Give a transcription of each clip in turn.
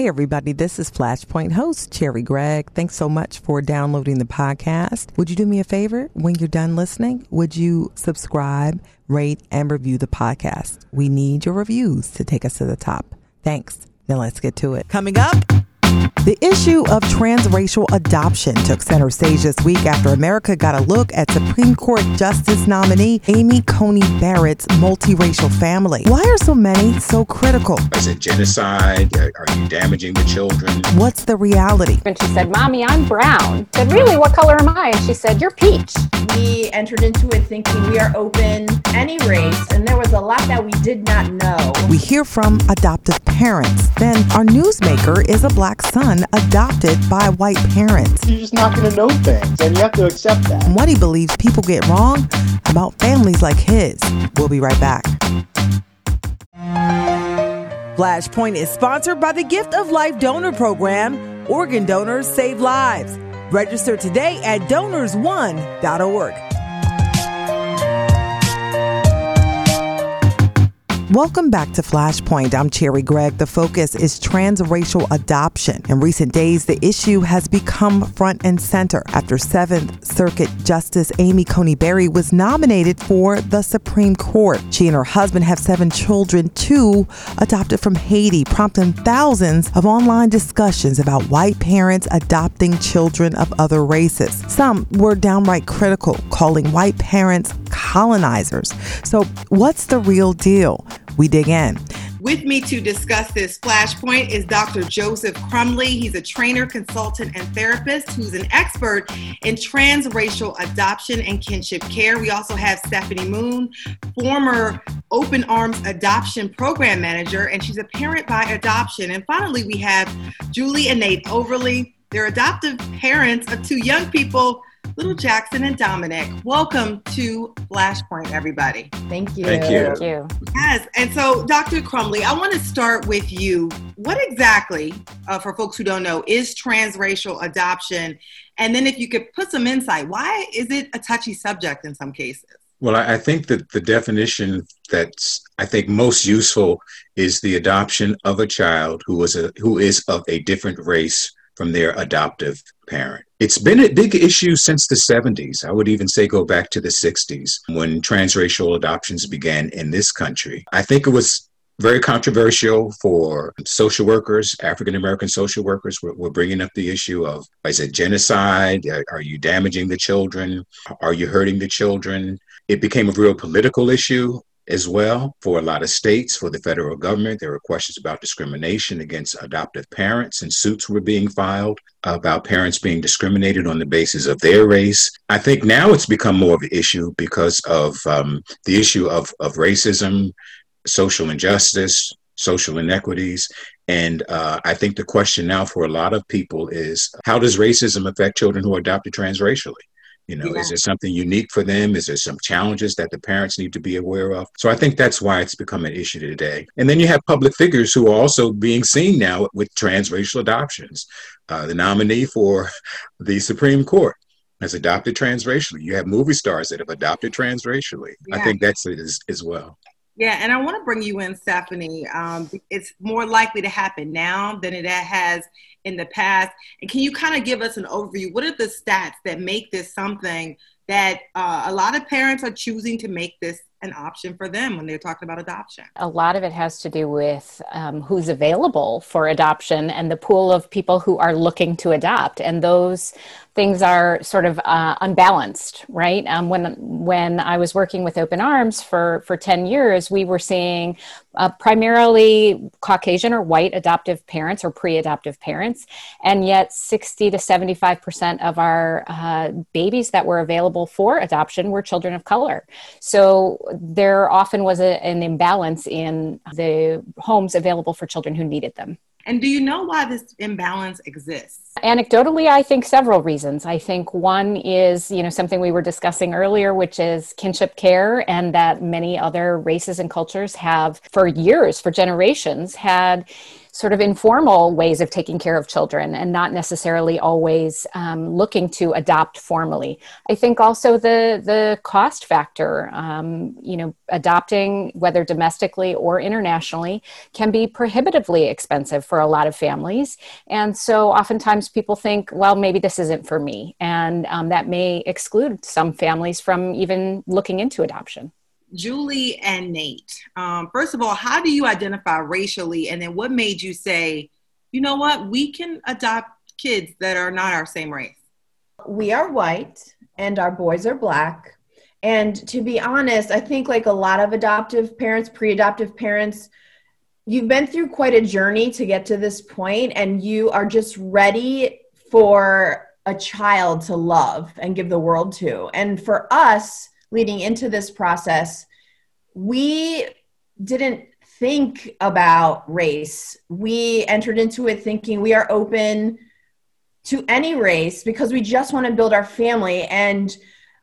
Hey, everybody, this is Flashpoint host Cherri Gregg. Thanks so much for downloading the podcast. Would you do me a favor when you're done listening? Would you subscribe, rate, and review the podcast? We need your reviews to take us to the top. Thanks. Now let's get to it. Coming up. The issue of transracial adoption took center stage this week after America got a look at Supreme Court Justice nominee Amy Coney Barrett's multiracial family. Why are so many so critical? Is it genocide? Are you damaging the children? What's the reality? And she said, Mommy, I'm brown. I said, Really? What color am I? And she said, You're peach. We entered into it thinking we are open any race, and there was a lot that we did not know. We hear from adoptive parents. Then our newsmaker is a black son adopted by white parents. You're just not going to know things, and you have to accept that. What he believes people get wrong about families like his. We'll be right back. Flashpoint is sponsored by the Gift of Life Donor Program. Organ donors save lives. Register today at donorsone.org. Welcome back to Flashpoint. I'm Cherri Gregg. The focus is transracial adoption. In recent days, the issue has become front and center after Seventh Circuit Justice Amy Coney Barrett was nominated for the Supreme Court. She and her husband have seven children, two adopted from Haiti, prompting thousands of online discussions about white parents adopting children of other races. Some were downright critical, calling white parents colonizers. So, what's the real deal? We dig in. With me to discuss this flashpoint is Dr. Joseph Crumbly. He's a trainer, consultant, and therapist who's an expert in transracial adoption and kinship care. We also have Stefani Moon, former Open Arms Adoption Program Manager, and she's a parent by adoption. And finally, we have Julie and Nate Overly. They're adoptive parents of two young people Little Jackson and Dominic. Welcome to Flashpoint, everybody. Thank you. Thank you. Thank you. Yes. And so, Dr. Crumbly, I want to start with you. What exactly, uh, for folks who don't know, is transracial adoption? And then, if you could put some insight, why is it a touchy subject in some cases? Well, I think that the definition that's I think most useful is the adoption of a child who was a who is of a different race from their adoptive parent. It's been a big issue since the 70s. I would even say go back to the 60s when transracial adoptions began in this country. I think it was very controversial for social workers, African American social workers were, were, bringing up the issue of is it genocide? Uh, are you damaging the children? Are you hurting the children? It became a real political issue as well for a lot of states, for the federal government. There were questions about discrimination against adoptive parents, and suits were being filed about parents being discriminated on the basis of their race. I think now it's become more of an issue because of um, the issue of, of racism, social injustice, social inequities. And uh, I think the question now for a lot of people is how does racism affect children who are adopted transracially? You know, yeah. is there something unique for them? Is there some challenges that the parents need to be aware of? So I think that's why it's become an issue today. And then you have public figures who are also being seen now with transracial adoptions. Uh, the nominee for the Supreme Court has adopted transracially. You have movie stars that have adopted transracially. Yeah. I think that's it as, as well. Yeah, and I want to bring you in, Stefani. Um, it's more likely to happen now than it has in the past. And can you kind of give us an overview? What are the stats that make this something that uh, a lot of parents are choosing to make this an option for them when they're talking about adoption? A lot of it has to do with um, who's available for adoption and the pool of people who are looking to adopt. And those things are sort of uh, unbalanced, right? Um, when when I was working with Open Arms for for ten years, we were seeing uh, primarily Caucasian or white adoptive parents or pre-adoptive parents, and yet sixty to seventy five percent of our uh, babies that were available for adoption were children of color. So there often was a, an imbalance in the homes available for children who needed them. And do you know why this imbalance exists? Anecdotally, I think several reasons. I think one is, you know, something we were discussing earlier, which is kinship care, and that many other races and cultures have for years, for generations, had sort of informal ways of taking care of children and not necessarily always um, looking to adopt formally. I think also the the cost factor, um, you know, adopting whether domestically or internationally can be prohibitively expensive for a lot of families, and so oftentimes people think, well, maybe this isn't for me, and um, that may exclude some families from even looking into adoption. Julie and Nate, um, first of all, how do you identify racially? And then what made you say, you know what, we can adopt kids that are not our same race? We are white and our boys are black. And to be honest, I think like a lot of adoptive parents, pre adoptive parents, you've been through quite a journey to get to this point and you are just ready for a child to love and give the world to. And for us, leading into this process, we didn't think about race. We entered into it thinking we are open to any race because we just want to build our family. And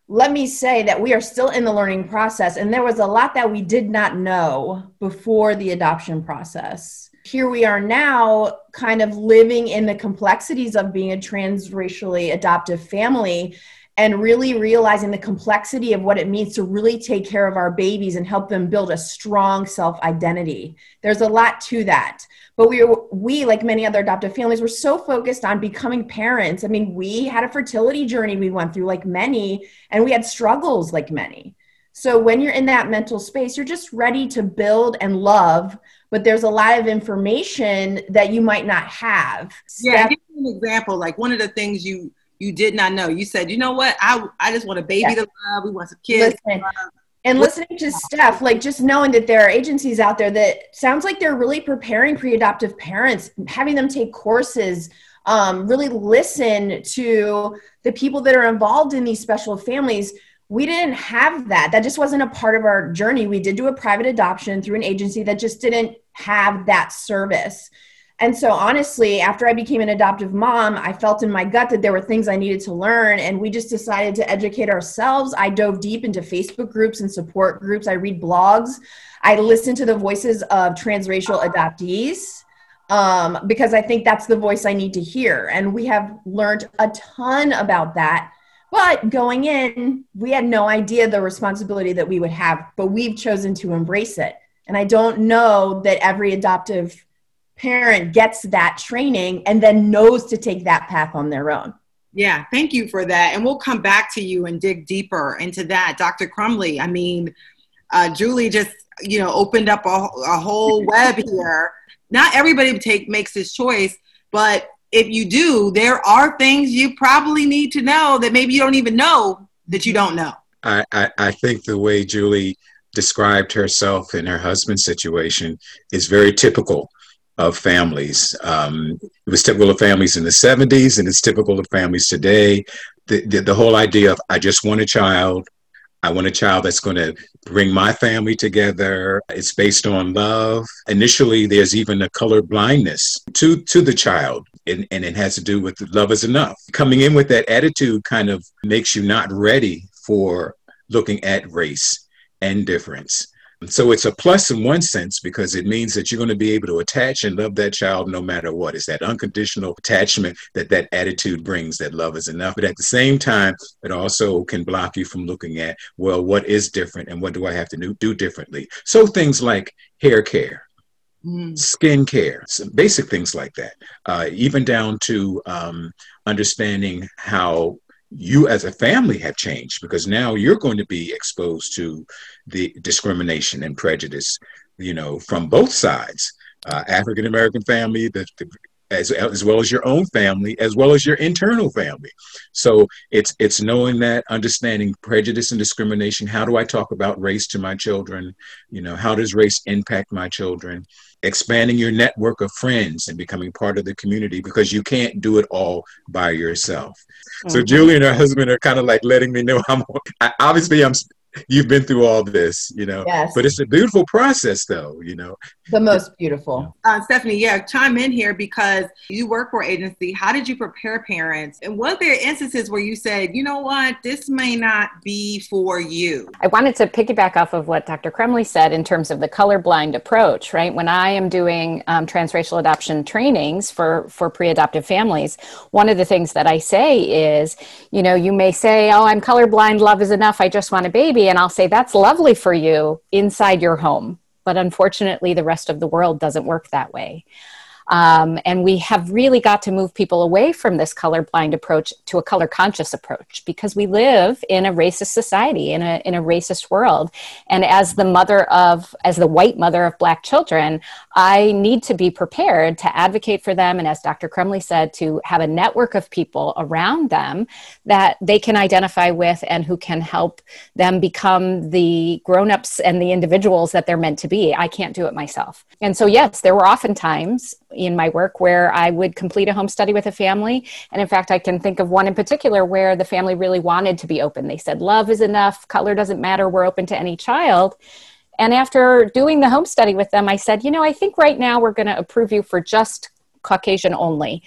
let me say that we are still in the learning process, and there was a lot that we did not know before the adoption process. Here we are now, kind of living in the complexities of being a transracially adoptive family and really realizing the complexity of what it means to really take care of our babies and help them build a strong self identity. There's a lot to that. But we, we, like many other adoptive families, were so focused on becoming parents. I mean, we had a fertility journey we went through, like many, and we had struggles, like many. So when you're in that mental space, you're just ready to build and love, but there's a lot of information that you might not have. Yeah, give me an example. Like one of the things you you did not know. You said, you know what? I I just want a baby yeah. to love. We want some kids. Listen, and listening to Steph, like just knowing that there are agencies out there that sounds like they're really preparing pre-adoptive parents, having them take courses, um, really listen to the people that are involved in these special families. We didn't have that. That just wasn't a part of our journey. We did do a private adoption through an agency that just didn't have that service. And so, honestly, after I became an adoptive mom, I felt in my gut that there were things I needed to learn. And we just decided to educate ourselves. I dove deep into Facebook groups and support groups. I read blogs. I listen to the voices of transracial adoptees um, because I think that's the voice I need to hear. And we have learned a ton about that. But going in, we had no idea the responsibility that we would have, but we've chosen to embrace it. And I don't know that every adoptive parent gets that training and then knows to take that path on their own. Yeah, thank you for that. And we'll come back to you and dig deeper into that. Dr. Crumbly, I mean, uh, Julie just, you know, opened up a, a whole web here. Not everybody take makes this choice, but if you do, there are things you probably need to know that maybe you don't even know that you don't know. I, I, I think the way Julie described herself and her husband's situation is very typical of families. Um, it was typical of families in the 70s, and it's typical of families today. The, the, the whole idea of I just want a child. I want a child that's going to bring my family together. It's based on love. Initially, there's even a color blindness to, to the child, and, and it has to do with love is enough. Coming in with that attitude kind of makes you not ready for looking at race and difference. So it's a plus in one sense because it means that you're going to be able to attach and love that child no matter what. It's that unconditional attachment that that attitude brings that love is enough. But at the same time, it also can block you from looking at, well, what is different and what do I have to do, do differently? So things like hair care. Mm. Skin care, some basic things like that, uh, even down to um, understanding how you as a family have changed because now you're going to be exposed to the discrimination and prejudice, you know, from both sides. Uh, African American family, the, the, as, as well as your own family, as well as your internal family. So it's it's knowing that, understanding prejudice and discrimination. How do I talk about race to my children? You know, how does race impact my children? Expanding your network of friends and becoming part of the community because you can't do it all by yourself. Mm-hmm. So Julie and her husband are kind of like letting me know I'm I, obviously I'm you've been through all this, you know. Yes. But it's a beautiful process, though, you know. The most beautiful. Uh, Stefani, yeah, chime in here because you work for agency. How did you prepare parents? And was there instances where you said, you know what, this may not be for you? I wanted to piggyback off of what Dr. Crumbly said in terms of the colorblind approach, right? When I am doing um, transracial adoption trainings for, for pre adoptive families, one of the things that I say is, you know, you may say, oh, I'm colorblind, love is enough, I just want a baby. And I'll say, that's lovely for you inside your home. But unfortunately, the rest of the world doesn't work that way. Um, and we have really got to move people away from this colorblind approach to a color conscious approach because we live in a racist society, in a, in a racist world. And as the mother of, as the white mother of black children, I need to be prepared to advocate for them. And as Dr. Crumbly said, to have a network of people around them that they can identify with and who can help them become the grown ups and the individuals that they're meant to be. I can't do it myself. And so, yes, there were often times in my work where I would complete a home study with a family. And in fact, I can think of one in particular where the family really wanted to be open. They said, Love is enough, color doesn't matter, we're open to any child. And after doing the home study with them, I said, You know, I think right now we're going to approve you for just Caucasian only.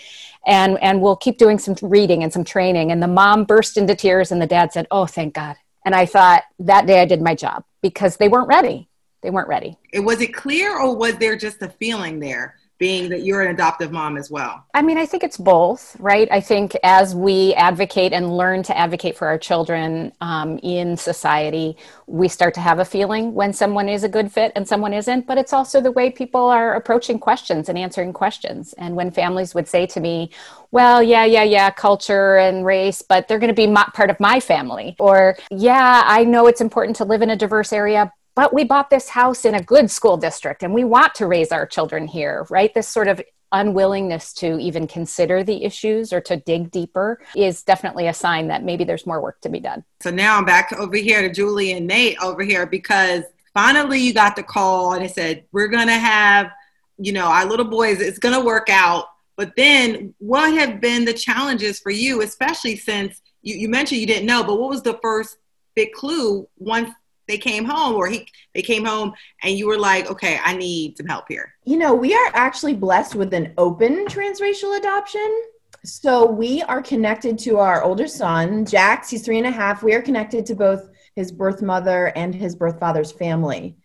And, and we'll keep doing some reading and some training. And the mom burst into tears, and the dad said, Oh, thank God. And I thought that day I did my job because they weren't ready. They weren't ready. It was it clear, or was there just a feeling there? Being that you're an adoptive mom as well? I mean, I think it's both, right? I think as we advocate and learn to advocate for our children um, in society, we start to have a feeling when someone is a good fit and someone isn't. But it's also the way people are approaching questions and answering questions. And when families would say to me, well, yeah, yeah, yeah, culture and race, but they're going to be my, part of my family. Or, yeah, I know it's important to live in a diverse area, but we bought this house in a good school district and we want to raise our children here, right? This sort of unwillingness to even consider the issues or to dig deeper is definitely a sign that maybe there's more work to be done. So now I'm back over here to Julie and Nate over here because finally you got the call and it said, We're going to have, you know, our little boys, it's going to work out. But then what have been the challenges for you, especially since you, you mentioned you didn't know, but what was the first big clue once they came home or he they came home and you were like okay i need some help here. You know we are actually blessed with an open transracial adoption. So we are connected to our older son jax. He's three and a half. We are connected to both his birth mother and his birth father's family.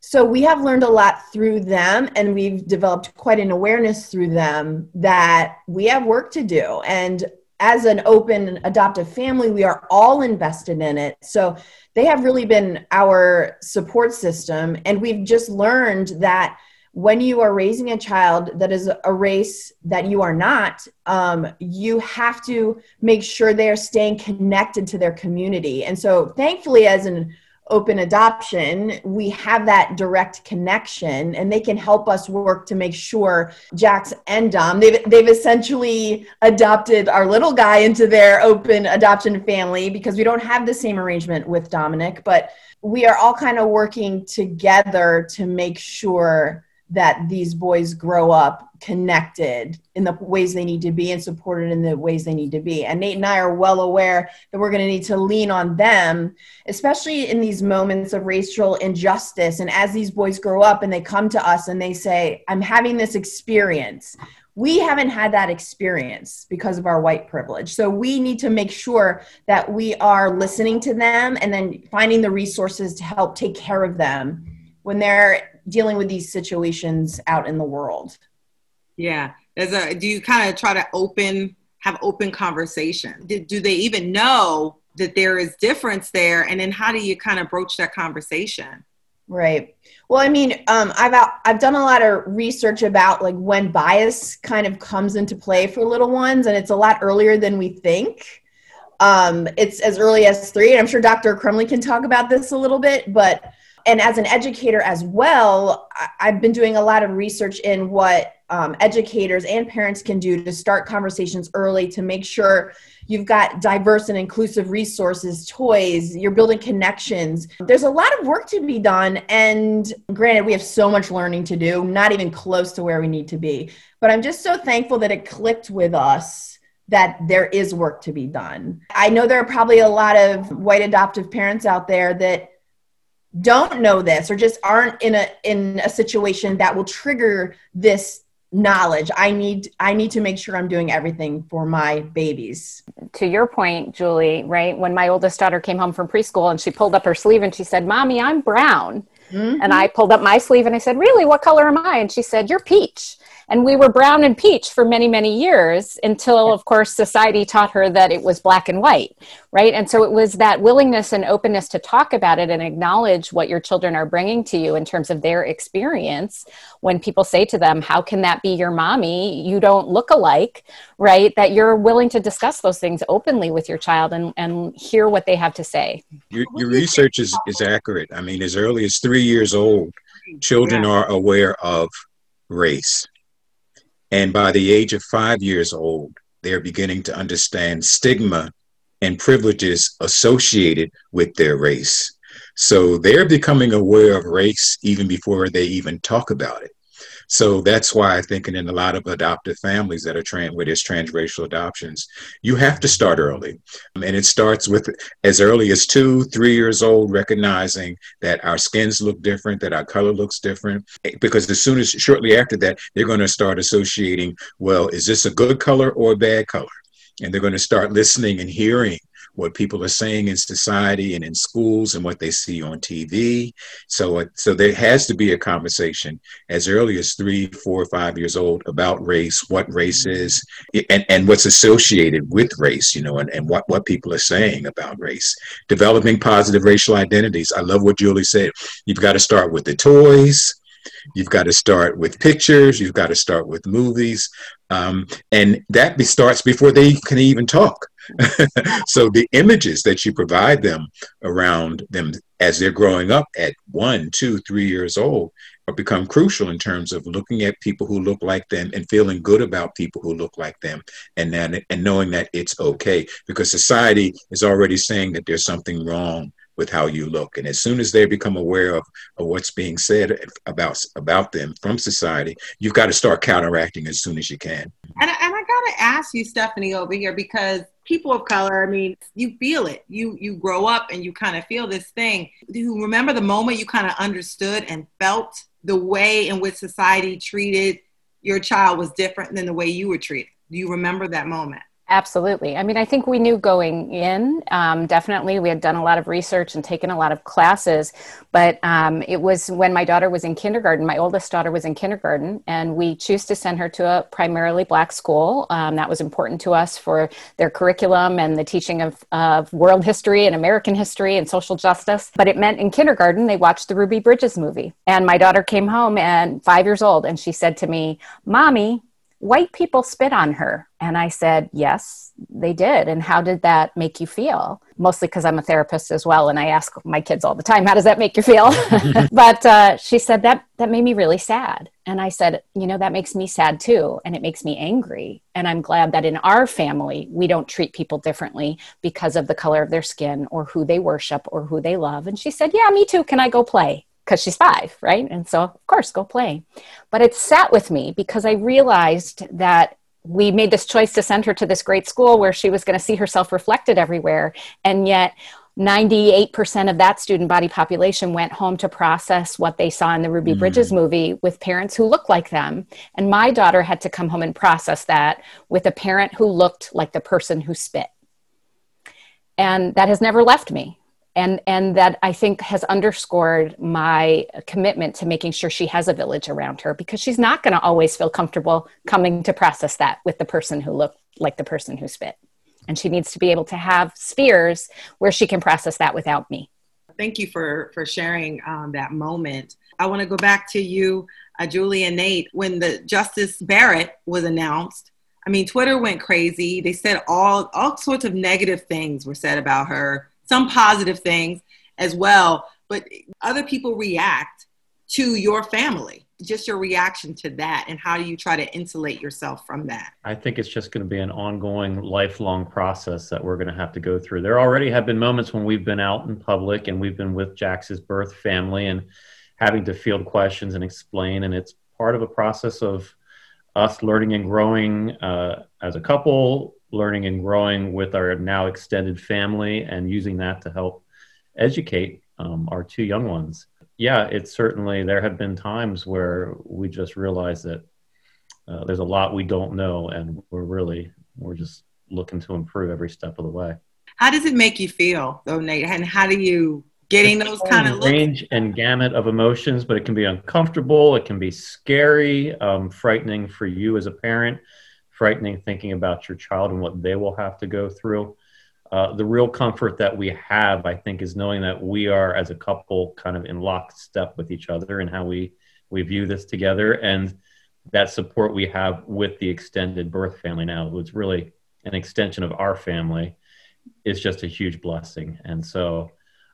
So we have learned a lot through them and we've developed quite an awareness through them that we have work to do. And as an open adoptive family, we are all invested in it. So they have really been our support system. And we've just learned that when you are raising a child that is a race that you are not, um, you have to make sure they are staying connected to their community. And so, thankfully, as an open adoption, we have that direct connection and they can help us work to make sure Jax and Dom, they've, they've essentially adopted our little guy into their open adoption family because we don't have the same arrangement with Dominic, but we are all kind of working together to make sure that these boys grow up connected in the ways they need to be and supported in the ways they need to be. And Nate and I are well aware that we're going to need to lean on them, especially in these moments of racial injustice. And as these boys grow up and they come to us and they say, I'm having this experience. We haven't had that experience because of our white privilege. So we need to make sure that we are listening to them and then finding the resources to help take care of them when they're dealing with these situations out in the world. Yeah. There's a, do you kind of try to open, have open conversation? Do, do they even know that there is difference there? And then how do you kind of broach that conversation? Right. Well, I mean, um, I've I've done a lot of research about like when bias kind of comes into play for little ones, and it's a lot earlier than we think. Um, it's as early as three, and I'm sure Dr. Crumbly can talk about this a little bit. But and as an educator as well, I've been doing a lot of research in what um, educators and parents can do to start conversations early to make sure you've got diverse and inclusive resources, toys, you're building connections. There's a lot of work to be done. And granted, we have so much learning to do, not even close to where we need to be. But I'm just so thankful that it clicked with us that there is work to be done. I know there are probably a lot of white adoptive parents out there that don't know this or just aren't in a in a situation that will trigger this knowledge. I need i need to make sure i'm doing everything for my babies. To your point julie right when my oldest daughter came home from preschool and she pulled up her sleeve and she said mommy i'm brown. Mm-hmm. and i pulled up my sleeve and i said really? What color am i? And she said you're peach and we were brown and peach for many many years until of course society taught her that it was black and white right? And so it was that willingness and openness to talk about it and acknowledge what your children are bringing to you in terms of their experience. When people say to them how can that be your mommy? You don't look alike right? That you're willing to discuss those things openly with your child and, and hear what they have to say. Your, your research is, is accurate. I mean as early as three years old children yeah. are aware of race and by the age of five years old, they're beginning to understand stigma and privileges associated with their race. So they're becoming aware of race even before they even talk about it. So that's why I think in a lot of adoptive families that are trans, where there's transracial adoptions, you have to start early. Um, and it starts with as early as two, three years old, recognizing that our skins look different, that our color looks different. Eh, because as soon as shortly after that, they're going to start associating, well, is this a good color or a bad color? And they're going to start listening and hearing what people are saying in society and in schools and what they see on TV. So, so there has to be a conversation as early as three, four, five years old about race, what race is, and, and what's associated with race, you know, and, and what, what people are saying about race. Developing positive racial identities. I love what Julie said. You've got to start with the toys. You've got to start with pictures. You've got to start with movies. Um, and that be, starts before they can even talk. so the images that you provide them around them as they're growing up at one, two, three years old become crucial in terms of looking at people who look like them and feeling good about people who look like them and then and knowing that it's okay because society is already saying that there's something wrong with how you look. And as soon as they become aware of, of what's being said about about them from society, you've got to start counteracting as soon as you can. And, and I got to ask you, Stefani, over here, because people of color, I mean, you feel it. You you grow up and you kind of feel this thing. Do you remember the moment you kind of understood and felt the way in which society treated your child was different than the way you were treated? Do you remember that moment? Absolutely. I mean, I think we knew going in, um, definitely. We had done a lot of research and taken a lot of classes. But um, it was when my daughter was in kindergarten, my oldest daughter was in kindergarten, and we choose to send her to a primarily black school. Um, that was important to us for their curriculum and the teaching of, of world history and American history and social justice. But it meant in kindergarten, they watched the Ruby Bridges movie. And my daughter came home and five years old, and she said to me, Mommy, white people spit on her. And I said, Yes, they did. And how did that make you feel? Mostly because I'm a therapist as well. And I ask my kids all the time, How does that make you feel? but uh, she said, that, that made me really sad. And I said, You know, that makes me sad too. And it makes me angry. And I'm glad that in our family, we don't treat people differently because of the color of their skin or who they worship or who they love. And she said, Yeah, me too. Can I go play? Because she's five, right? And so, of course, go play. But it sat with me because I realized that we made this choice to send her to this great school where she was going to see herself reflected everywhere. And yet, 98% of that student body population went home to process what they saw in the Ruby mm. Bridges movie with parents who looked like them. And my daughter had to come home and process that with a parent who looked like the person who spit. And that has never left me and and that I think has underscored my commitment to making sure she has a village around her because she's not going to always feel comfortable coming to process that with the person who looked like the person who spit. And she needs to be able to have spheres where she can process that without me. Thank you for for sharing um, that moment. I want to go back to you uh, julie and nate when the justice barrett was announced. I mean twitter went crazy. They said all all sorts of negative things were said about her some positive things as well, but other people react to your family. Just your reaction to that, and how do you try to insulate yourself from that? I think it's just going to be an ongoing, lifelong process that we're going to have to go through. There already have been moments when we've been out in public and we've been with Jax's birth family and having to field questions and explain, and it's part of a process of us learning and growing uh, as a couple, learning and growing with our now extended family and using that to help educate um, our two young ones. Yeah, it's certainly, there have been times where we just realize that uh, there's a lot we don't know and we're really, we're just looking to improve every step of the way. How does it make you feel though, Nate? And how do you getting those kind of range looks? and gamut of emotions, but it can be uncomfortable, it can be scary, um, frightening for you as a parent, frightening thinking about your child and what they will have to go through. Uh, the real comfort that we have, I think, is knowing that we are as a couple kind of in lockstep with each other and how we we view this together, and that support we have with the extended birth family now, it's really an extension of our family, is just a huge blessing. And so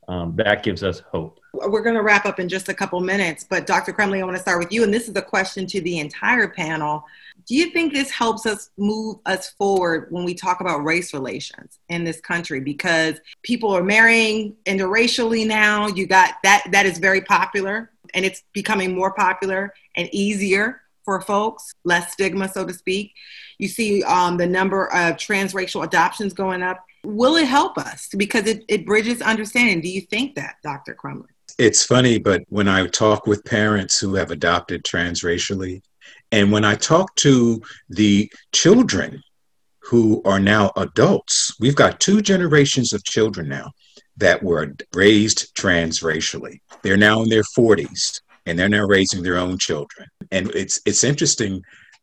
um, that gives us hope. We're going to wrap up in just a couple minutes, but Dr. Crumbly, I want to start with you. And this is a question to the entire panel. Do you think this helps us move us forward when we talk about race relations in this country? Because people are marrying interracially now. You got that, that is very popular and it's becoming more popular and easier for folks, less stigma, so to speak. You see um, the number of transracial adoptions going up Will it help us? Because it, it bridges understanding. Do you think that, Dr. Crumbly? It's funny, but when I talk with parents who have adopted transracially, and when I talk to the children who are now adults, we've got two generations of children now that were raised transracially. They're now in their 40s and they're now raising their own children. And it's it's interesting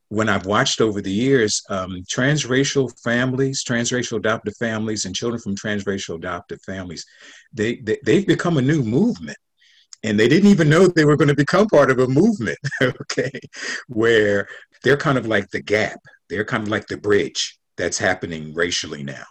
when I've watched over the years, um, transracial families, transracial adoptive families, and children from transracial adoptive families, they, they they've become a new movement, and they didn't even know they were going to become part of a movement. okay, where they're kind of like the gap, they're kind of like the bridge that's happening racially now,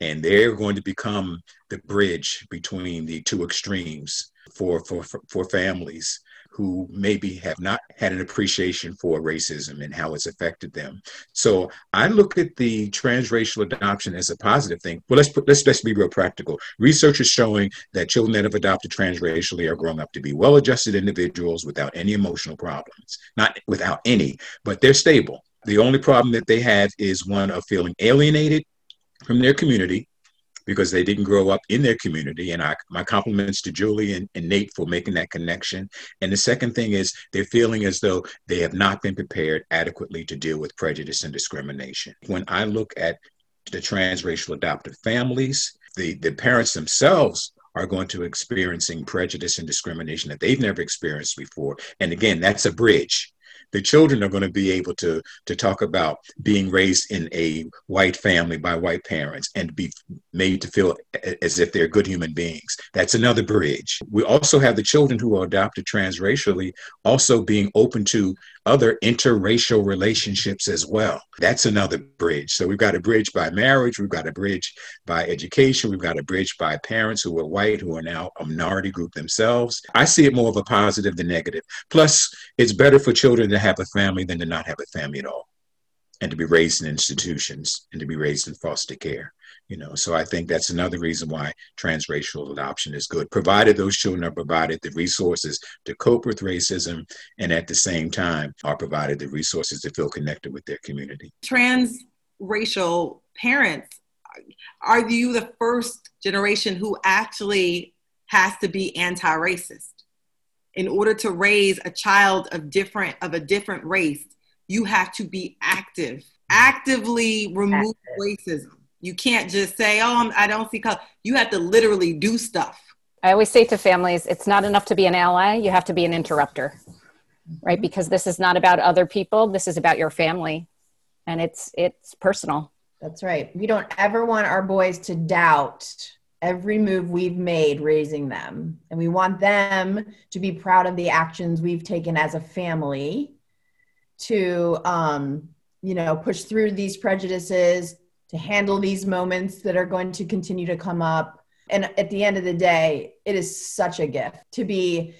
and they're going to become the bridge between the two extremes for for for, for families who maybe have not had an appreciation for racism and how it's affected them. So I look at the transracial adoption as a positive thing. Well, let's put, let's let's be real practical. Research is showing that children that have adopted transracially are growing up to be well-adjusted individuals without any emotional problems. Not without any, but they're stable. The only problem that they have is one of feeling alienated from their community because they didn't grow up in their community. And I, my compliments to Julie and, and Nate for making that connection. And the second thing is they're feeling as though they have not been prepared adequately to deal with prejudice and discrimination. When I look at the transracial adoptive families, the, the parents themselves are going to experiencing prejudice and discrimination that they've never experienced before. And again, that's a bridge the children are going to be able to to talk about being raised in a white family by white parents and be made to feel as if they're good human beings. That's another bridge. We also have the children who are adopted transracially also being open to other interracial relationships as well. That's another bridge. So we've got a bridge by marriage, we've got a bridge by education, we've got a bridge by parents who are white, who are now a minority group themselves. I see it more of a positive than negative. Plus, it's better for children to have a family than to not have a family at all and to be raised in institutions and to be raised in foster care you know so i think that's another reason why transracial adoption is good provided those children are provided the resources to cope with racism and at the same time are provided the resources to feel connected with their community. Transracial parents are you the first generation who actually has to be anti-racist? In order to raise a child of different of a different race you have to be active actively remove active. racism you can't just say, "Oh, I'm, I do not see color." You have to literally do stuff. I always say to families, it's not enough to be an ally. You have to be an interrupter, right? Because this is not about other people. This is about your family, and it's it's personal. That's right. We don't ever want our boys to doubt every move we've made raising them, and we want them to be proud of the actions we've taken as a family to, um, you know, push through these prejudices, to handle these moments that are going to continue to come up. And at the end of the day, it is such a gift to be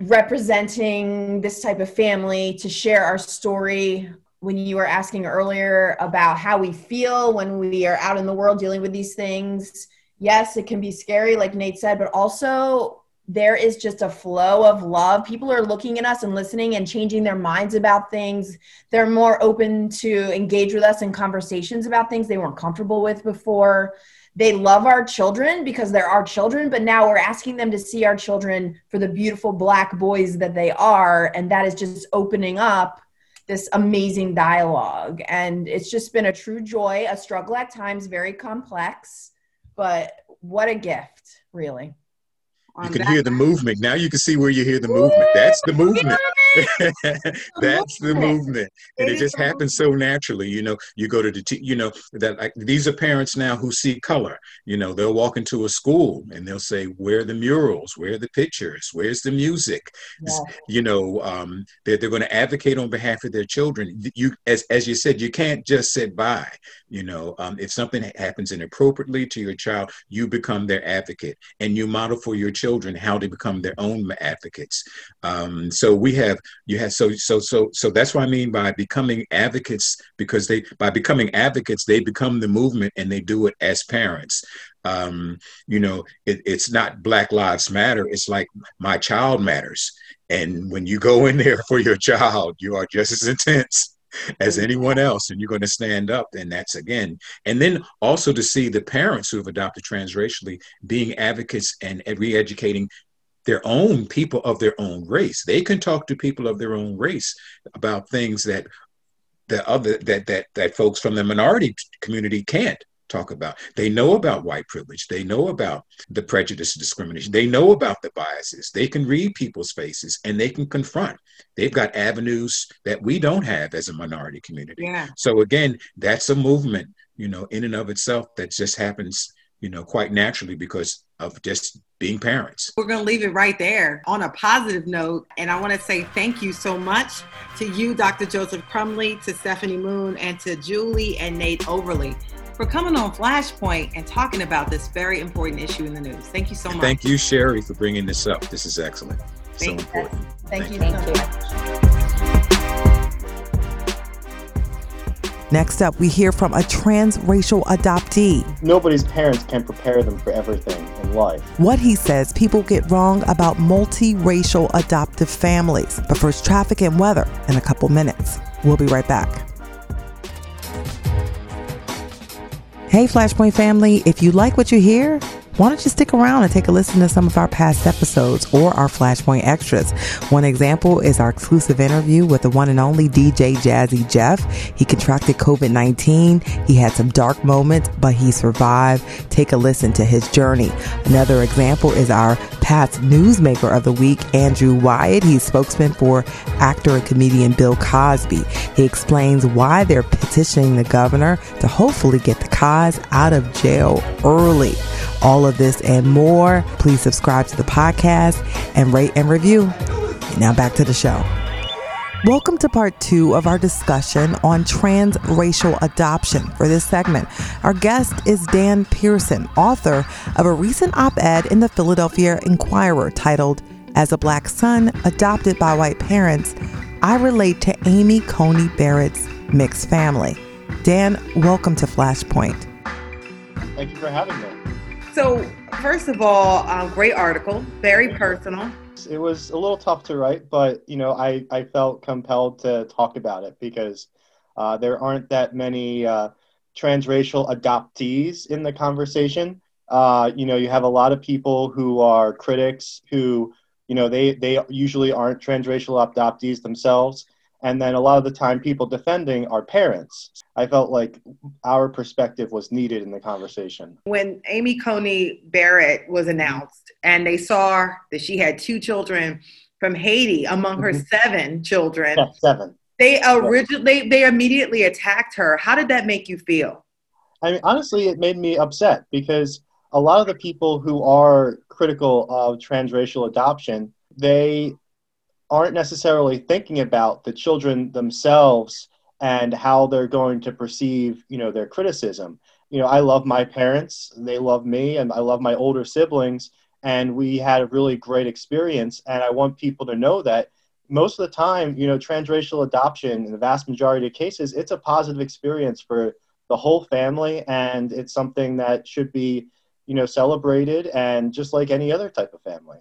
representing this type of family, to share our story. When you were asking earlier about how we feel when we are out in the world dealing with these things, yes, it can be scary, like Nate said, but also there is just a flow of love. People are looking at us and listening and changing their minds about things. They're more open to engage with us in conversations about things they weren't comfortable with before. They love our children because they're our children, but now we're asking them to see our children for the beautiful black boys that they are. And that is just opening up this amazing dialogue. And it's just been a true joy, a struggle at times, very complex, but what a gift, really you can hear the movement. Now you can see where you hear the movement. That's the movement. That's the movement, and it just happens so naturally. You know, you go to the, t- you know, that like, these are parents now who see color. You know, they'll walk into a school and they'll say, "Where are the murals? Where are the pictures? Where's the music?" Yeah. You know, um, they're they're going to advocate on behalf of their children. You, as as you said, you can't just sit by. You know, um, if something happens inappropriately to your child, you become their advocate, and you model for your children how to become their own advocates. Um, so we have you have so so so so that's what i mean by becoming advocates because they by becoming advocates they become the movement and they do it as parents. Um, you know it, it's not black lives matter it's like my child matters. And when you go in there for your child you are just as intense as anyone else and you're going to stand up and that's again. And then also to see the parents who have adopted transracially being advocates and re-educating their own people of their own race. They can talk to people of their own race about things that the other that that that folks from the minority community can't talk about. They know about white privilege. They know about the prejudice and discrimination. They know about the biases. They can read people's faces and they can confront. They've got avenues that we don't have as a minority community. Yeah. So again, that's a movement, you know, in and of itself that just happens, you know, quite naturally because of just being parents. We're going to leave it right there on a positive note. And I want to say thank you so much to you, Dr. Joseph Crumbly, to Stefani Moon, and to Julie and Nate Overly for coming on Flashpoint and talking about this very important issue in the news. Thank you so much. Thank you, Sherry, for bringing this up. This is excellent. Thank so important. Thank, thank you. Thank you. Next up, we hear from a transracial adoptee. Nobody's parents can prepare them for everything in life. What he says people get wrong about multiracial adoptive families. But first, traffic and weather in a couple minutes. We'll be right back. Hey, Flashpoint family, if you like what you hear, why don't you stick around and take a listen to some of our past episodes or our Flashpoint extras? One example is our exclusive interview with the one and only DJ Jazzy Jeff. He contracted COVID 19. He had some dark moments, but he survived. Take a listen to his journey. Another example is our past newsmaker of the week, Andrew Wyatt. He's spokesman for actor and comedian Bill Cosby. He explains why they're petitioning the governor to hopefully get the Cos out of jail early. All of this and more, please subscribe to the podcast and rate and review. Now back to the show. Welcome to part two of our discussion on transracial adoption. For this segment, our guest is Dan Pearson, author of a recent op ed in the Philadelphia Inquirer titled, As a Black Son Adopted by White Parents, I Relate to Amy Coney Barrett's Mixed Family. Dan, welcome to Flashpoint. Thank you for having me. So, first of all, um, great article, very personal. It was a little tough to write, but you know, I, I felt compelled to talk about it because uh, there aren't that many uh, transracial adoptees in the conversation. Uh, you know, you have a lot of people who are critics who, you know, they they usually aren't transracial adoptees themselves, and then a lot of the time people defending are parents. I felt like our perspective was needed in the conversation. When amy coney barrett was announced and they saw that she had two children from haiti among her mm-hmm. seven children yeah, seven. they originally they, they immediately attacked her. How did that make you feel? I mean honestly it made me upset because a lot of the people who are critical of transracial adoption they aren't necessarily thinking about the children themselves and how they're going to perceive you know their criticism. You know i love my parents they love me and i love my older siblings and we had a really great experience and i want people to know that most of the time you know transracial adoption in the vast majority of cases it's a positive experience for the whole family and it's something that should be you know celebrated and just like any other type of family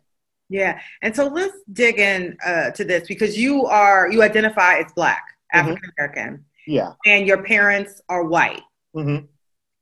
Yeah, and so let's dig in uh, to this because you are you identify as Black, Mm-hmm. African American, Yeah. and your parents are white. hmm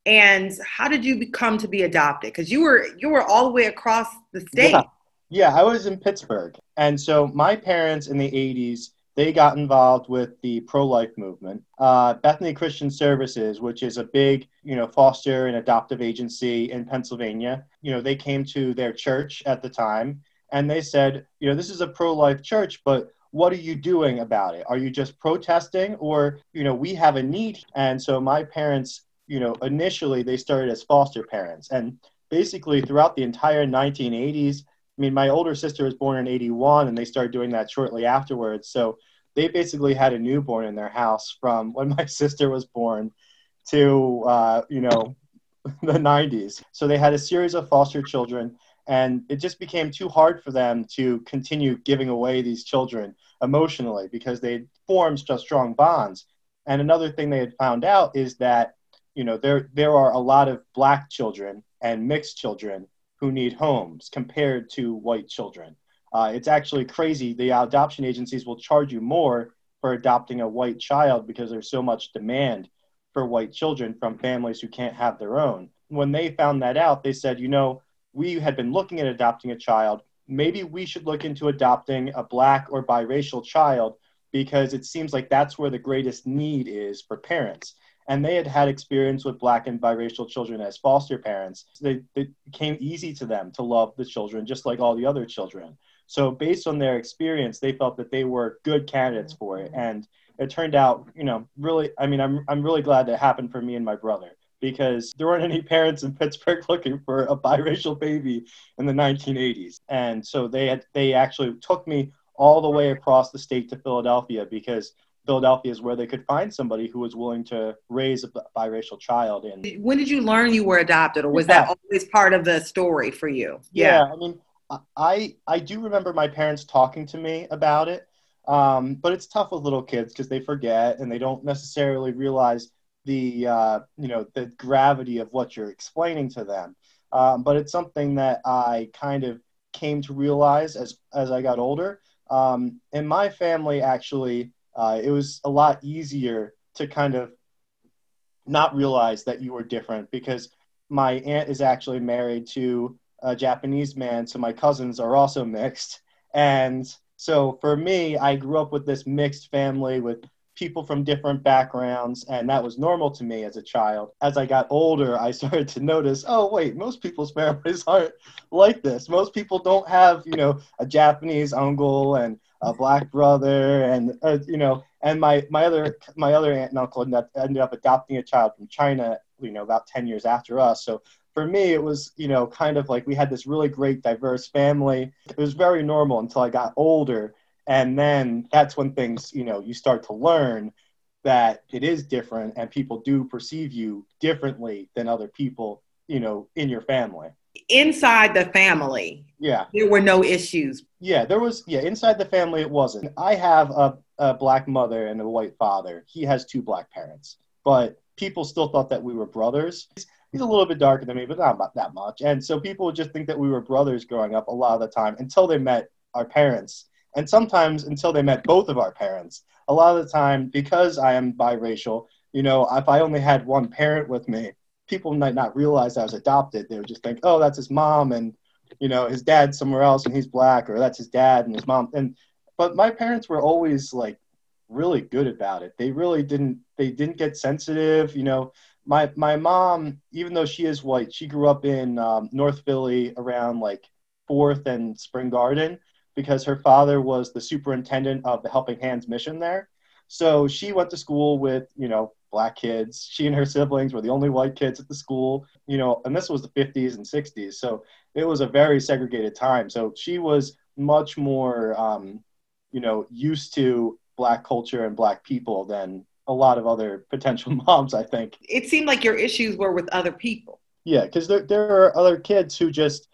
And how did you become to be adopted? Because you were you were all the way across the state. Yeah. Yeah, I was in Pittsburgh. And so my parents in the 80s, they got involved with the pro-life movement. Uh, Bethany Christian Services, which is a big, you know, foster and adoptive agency in Pennsylvania, you know, they came to their church at the time and they said, you know, this is a pro-life church, but what are you doing about it? Are you just protesting or, you know, we have a need? And so my parents, you know, initially they started as foster parents and basically throughout the entire 1980s I mean, my older sister was born in 81 and they started doing that shortly afterwards. So they basically had a newborn in their house from when my sister was born to, uh, you know, the 90s. So they had a series of foster children and it just became too hard for them to continue giving away these children emotionally because they formed such strong bonds. And another thing they had found out is that, you know, there, there are a lot of black children and mixed children who need homes compared to white children. Uh, it's actually crazy. The adoption agencies will charge you more for adopting a white child because there's so much demand for white children from families who can't have their own. When they found that out, they said, you know, we had been looking at adopting a child. Maybe we should look into adopting a black or biracial child because it seems like that's where the greatest need is for parents and they had had experience with black and biracial children as foster parents. They, it became easy to them to love the children just like all the other children. So based on their experience, they felt that they were good candidates for it. And it turned out, you know, really, I mean, I'm, I'm really glad that happened for me and my brother because there weren't any parents in Pittsburgh looking for a biracial baby in the 1980s. And so they had, they actually took me all the way across the state to Philadelphia because Philadelphia is where they could find somebody who was willing to raise a biracial child. And when did you learn you were adopted, or was yeah. that always part of the story for you? Yeah, yeah I mean, I I do remember my parents talking to me about it, um, but it's tough with little kids because they forget and they don't necessarily realize the uh, you know the gravity of what you're explaining to them. Um, but it's something that I kind of came to realize as as I got older. Um, in my family, actually uh, it was a lot easier to kind of not realize that you were different because my aunt is actually married to a Japanese man, so my cousins are also mixed. And so for me, I grew up with this mixed family with people from different backgrounds, and that was normal to me as a child. As I got older, I started to notice, oh wait, most people's families aren't like this. Most people don't have, you know, a Japanese uncle and a black brother, and uh, you know, and my my other my other aunt and uncle ended up adopting a child from China, you know, about ten years after us. So for me, it was, you know, kind of like we had this really great, diverse family. It was very normal until I got older. And then that's when things, you know, you start to learn that it is different and people do perceive you differently than other people, you know, in your family. Inside the family, yeah, there were no issues. Yeah, there was, yeah, inside the family, it wasn't. I have a, a black mother and a white father. He has two black parents, but people still thought that we were brothers he's a little bit darker than me, but not that much. And so people would just think that we were brothers growing up a lot of the time until they met our parents. And sometimes until they met both of our parents. A lot of the time, because I am biracial, you know, if I only had one parent with me, people might not realize I was adopted. They would just think, oh, that's his mom and, you know, his dad's somewhere else and he's black, or that's his dad and his mom. And, but my parents were always like really good about it. They really didn't, they didn't get sensitive, you know, my my mom, even though she is white, she grew up in um, North Philly around like Fourth and Spring Garden because her father was the superintendent of the Helping Hands mission there. So she went to school with you know black kids. She and her siblings were the only white kids at the school. You know, and this was the 50s and 60s, so it was a very segregated time. So she was much more, um, you know, used to black culture and black people than a lot of other potential moms, I think. It seemed like your issues were with other people. Yeah, because there, there are other kids who just,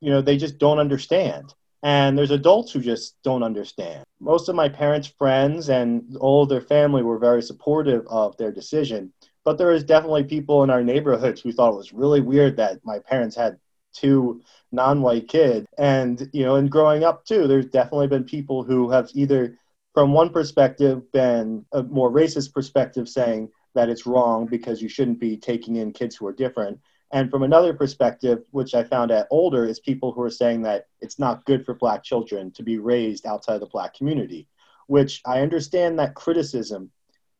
you know, they just don't understand. And there's adults who just don't understand. Most of my parents' friends and all their family were very supportive of their decision. But there was definitely people in our neighborhoods who thought it was really weird that my parents had two non-white kids. And, you know, and growing up too, there's definitely been people who have either from one perspective been a more racist perspective saying that it's wrong because you shouldn't be taking in kids who are different. And from another perspective, which I found at older, is people who are saying that it's not good for black children to be raised outside the black community, which I understand that criticism,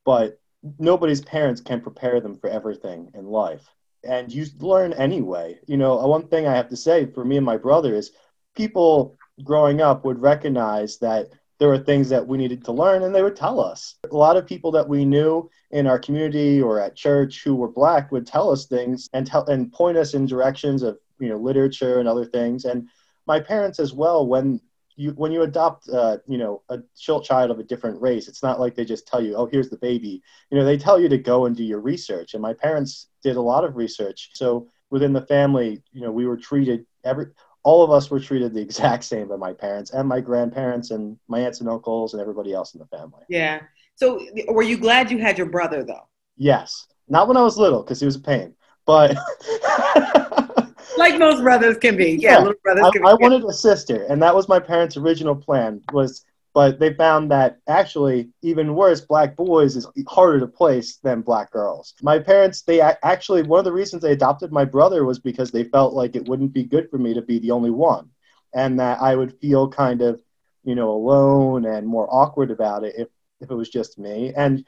but nobody's parents can prepare them for everything in life. And you learn anyway. You know, uh, one thing I have to say for me and my brother is people growing up would recognize that there were things that we needed to learn and they would tell us. A lot of people that we knew in our community or at church who were black would tell us things and tell and point us in directions of, you know, literature and other things. And my parents as well when you when you adopt uh, you know a child of a different race it's not like they just tell you oh here's the baby you know they tell you to go and do your research and my parents did a lot of research so within the family you know we were treated every all of us were treated the exact same by my parents and my grandparents and my aunts and uncles and everybody else in the family. Yeah. So were you glad you had your brother though? Yes. Not when I was little because he was a pain, but like most brothers can be. Yeah, yeah. little brothers I, I wanted a sister, and that was my parents' original plan was but they found that actually even worse black boys is harder to place than black girls. My parents they actually one of the reasons they adopted my brother was because they felt like it wouldn't be good for me to be the only one and that i would feel kind of you know alone and more awkward about it if, if it was just me. And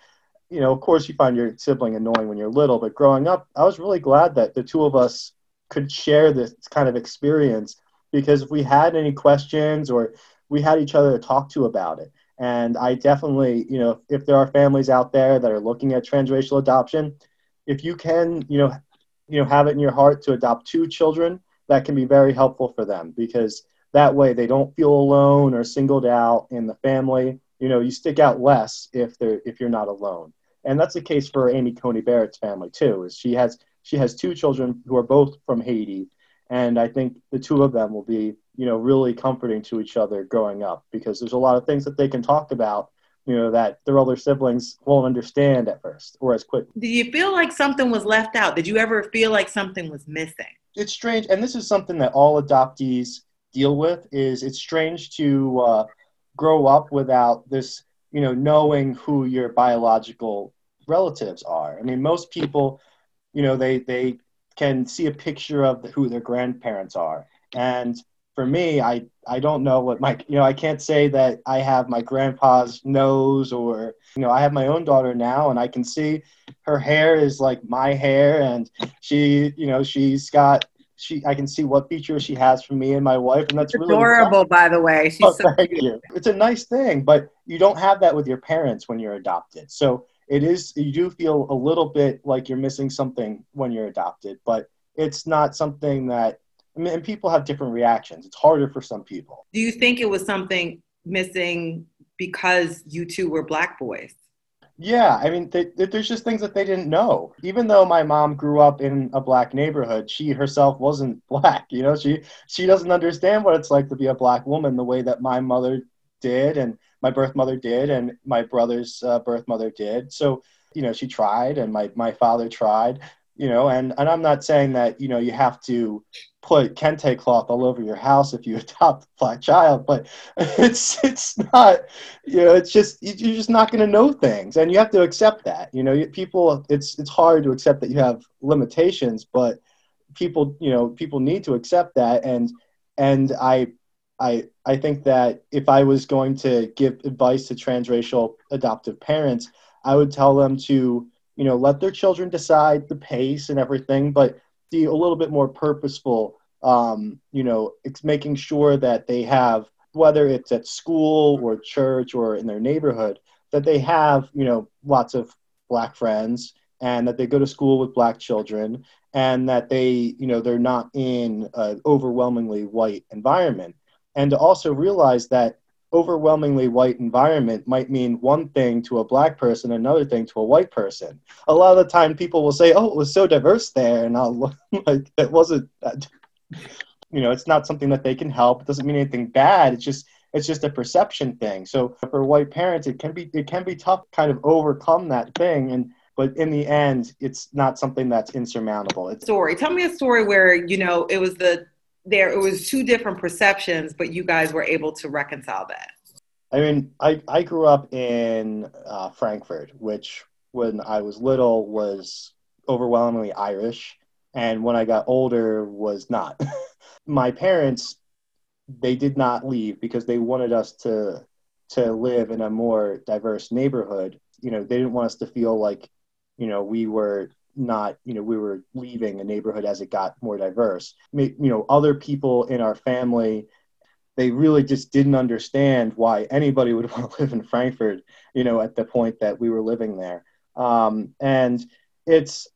you know of course you find your sibling annoying when you're little but growing up i was really glad that the two of us could share this kind of experience because if we had any questions or we had each other to talk to about it. And I definitely, you know, if there are families out there that are looking at transracial adoption, if you can, you know, you know, have it in your heart to adopt two children, that can be very helpful for them because that way they don't feel alone or singled out in the family. You know, you stick out less if they're if you're not alone. And that's the case for Amy Coney Barrett's family too. Is she has she has two children who are both from Haiti, and I think the two of them will be you know really comforting to each other growing up because there's a lot of things that they can talk about you know that their other siblings won't understand at first or as quick. Do you feel like something was left out? Did you ever feel like something was missing? It's strange and this is something that all adoptees deal with is it's strange to uh, grow up without this you know knowing who your biological relatives are. I mean most people you know they they can see a picture of the, who their grandparents are and for me, I I don't know what my you know I can't say that I have my grandpa's nose or you know I have my own daughter now and I can see her hair is like my hair and she you know she's got she I can see what features she has from me and my wife and that's it's really adorable by the way. She's oh, so thank cute. you. It's a nice thing, but you don't have that with your parents when you're adopted. So it is you do feel a little bit like you're missing something when you're adopted, but it's not something that I mean, and people have different reactions. It's harder for some people. Do you think it was something missing because you two were black boys? Yeah, I mean, they, they, there's just things that they didn't know. Even though my mom grew up in a black neighborhood, she herself wasn't black. You know, she she doesn't understand what it's like to be a black woman the way that my mother did, and my birth mother did, and my brother's uh, birth mother did. So, you know, she tried, and my my father tried. You know, and and I'm not saying that you know you have to put kente cloth all over your house if you adopt a black child but it's it's not you know it's just you're just not going to know things and you have to accept that you know people it's it's hard to accept that you have limitations but people you know people need to accept that and and i i i think that if i was going to give advice to transracial adoptive parents i would tell them to you know let their children decide the pace and everything but be a little bit more purposeful. Um, you know, it's making sure that they have, whether it's at school or church or in their neighborhood, that they have, you know, lots of black friends and that they go to school with black children and that they, you know, they're not in an overwhelmingly white environment. And to also realize that overwhelmingly white environment might mean one thing to a black person, another thing to a white person. A lot of the time, people will say, "Oh, it was so diverse there," and I'll like, "It wasn't." That. You know, it's not something that they can help. It doesn't mean anything bad. It's just it's just a perception thing. So for white parents, it can be it can be tough, kind of overcome that thing and but in the end it's not something that's insurmountable it's story tell me a story where you know it was the there it was two different perceptions, but you guys were able to reconcile that. I mean, I, I grew up in uh, Frankford, which when I was little was overwhelmingly Irish, and when I got older was not. My parents, they did not leave because they wanted us to to live in a more diverse neighborhood. You know, they didn't want us to feel like, you know, we were not, you know, we were leaving a neighborhood as it got more diverse. You know, other people in our family they really just didn't understand why anybody would want to live in Frankford, you know, at the point that we were living there. Um, and it's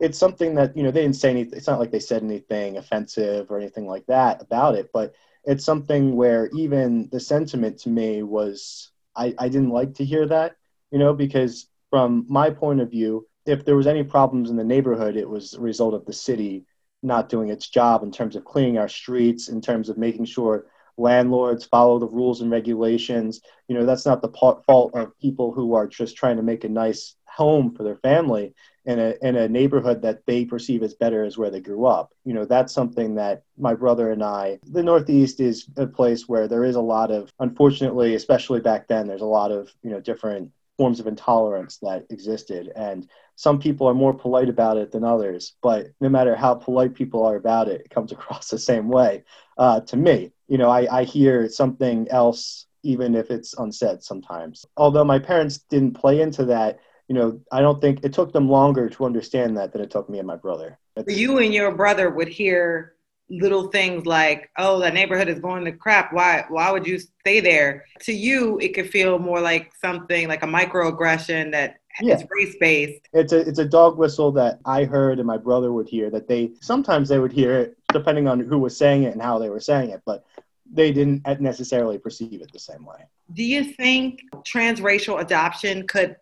it's something that you know they didn't say anything. It's not like they said anything offensive or anything like that about it, but it's something where even the sentiment to me was I, I didn't like to hear that, you know, because from my point of view, if there was any problems in the neighborhood, it was a result of the city not doing its job in terms of cleaning our streets, in terms of making sure landlords follow the rules and regulations. You know, that's not the fault of people who are just trying to make a nice home for their family in a in a neighborhood that they perceive as better as where they grew up. You know, that's something that my brother and I. The Northeast is a place where there is a lot of, unfortunately, especially back then, there's a lot of you know different forms of intolerance that existed and some people are more polite about it than others but no matter how polite people are about it it comes across the same way uh, to me you know I, I hear something else even if it's unsaid sometimes although my parents didn't play into that you know i don't think it took them longer to understand that than it took me and my brother it's, you and your brother would hear little things like, "Oh, that neighborhood is going to crap. Why? Why would you stay there?" To you, it could feel more like something like a microaggression that yeah. is race based. It's a it's a dog whistle that I heard and my brother would hear. That they sometimes they would hear it depending on who was saying it and how they were saying it, but they didn't necessarily perceive it the same way. Do you think transracial adoption could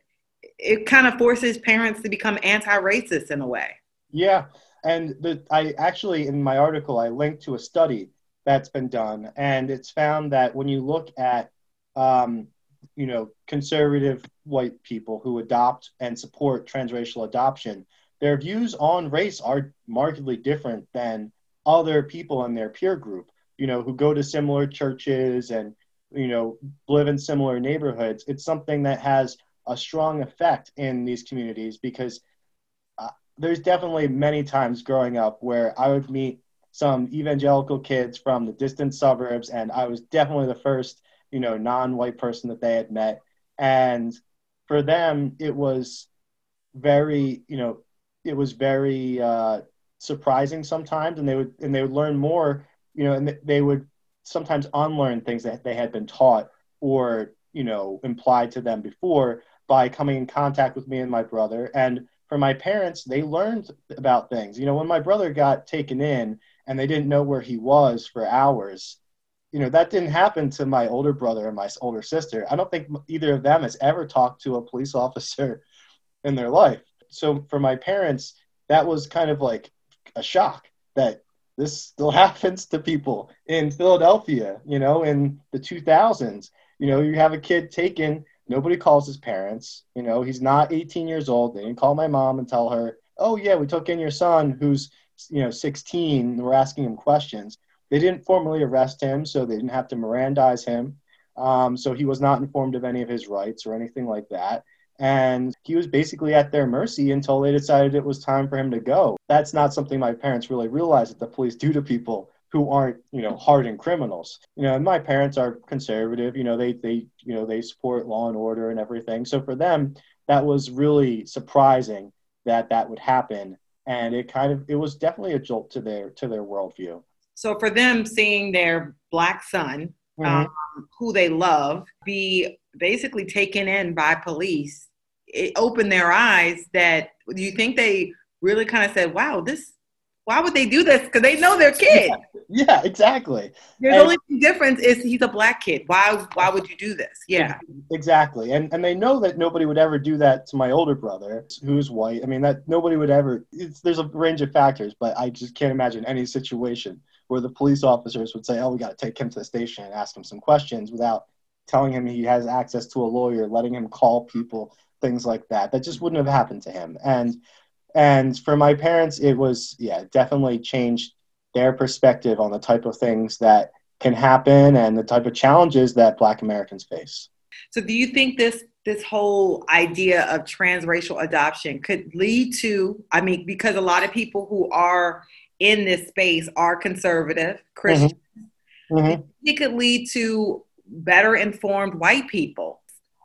it kind of forces parents to become anti-racist in a way? Yeah, and the, I actually, in my article, I linked to a study that's been done, and it's found that when you look at, um, you know, conservative white people who adopt and support transracial adoption, their views on race are markedly different than other people in their peer group, you know, who go to similar churches and, you know, live in similar neighborhoods. It's something that has a strong effect in these communities because uh, there's definitely many times growing up where I would meet some evangelical kids from the distant suburbs, and I was definitely the first, you know, non-white person that they had met. And for them, it was very, you know, it was very uh, surprising sometimes, and they would and they would learn more, you know, and they would sometimes unlearn things that they had been taught or you know implied to them before by coming in contact with me and my brother and for my parents, they learned about things. You know, when my brother got taken in and they didn't know where he was for hours, you know, that didn't happen to my older brother and my older sister. I don't think either of them has ever talked to a police officer in their life. So for my parents, that was kind of like a shock that this still happens to people in Philadelphia, you know, in the 2000s. You know, you have a kid taken Nobody calls his parents. You know, he's not 18 years old. They didn't call my mom and tell her, oh, yeah, we took in your son who's, you know, 16. we're asking him questions. They didn't formally arrest him, so they didn't have to Mirandize him. Um, so he was not informed of any of his rights or anything like that. And he was basically at their mercy until they decided it was time for him to go. That's not something my parents really realize that the police do to people who aren't you know hardened criminals you know and my parents are conservative you know they they you know they support law and order and everything so for them that was really surprising that that would happen and it kind of it was definitely a jolt to their to their worldview so for them seeing their black son mm-hmm. um, who they love be basically taken in by police it opened their eyes that do you think they really kind of said wow this why would they do this? Because they know their kid. Yeah, yeah exactly. The only difference is he's a black kid. Why why would you do this? Yeah. Exactly. And and they know that nobody would ever do that to my older brother who's white. I mean that nobody would ever there's a range of factors, but I just can't imagine any situation where the police officers would say, "Oh, we got to take him to the station and ask him some questions" without telling him he has access to a lawyer, letting him call people, things like that. That just wouldn't have happened to him. And and for my parents it was yeah definitely changed their perspective on the type of things that can happen and the type of challenges that Black Americans face. So, do you think this this whole idea of transracial adoption could lead to? I mean, because a lot of people who are in this space are conservative Christians. Mm-hmm. Mm-hmm. It could lead to better informed white people.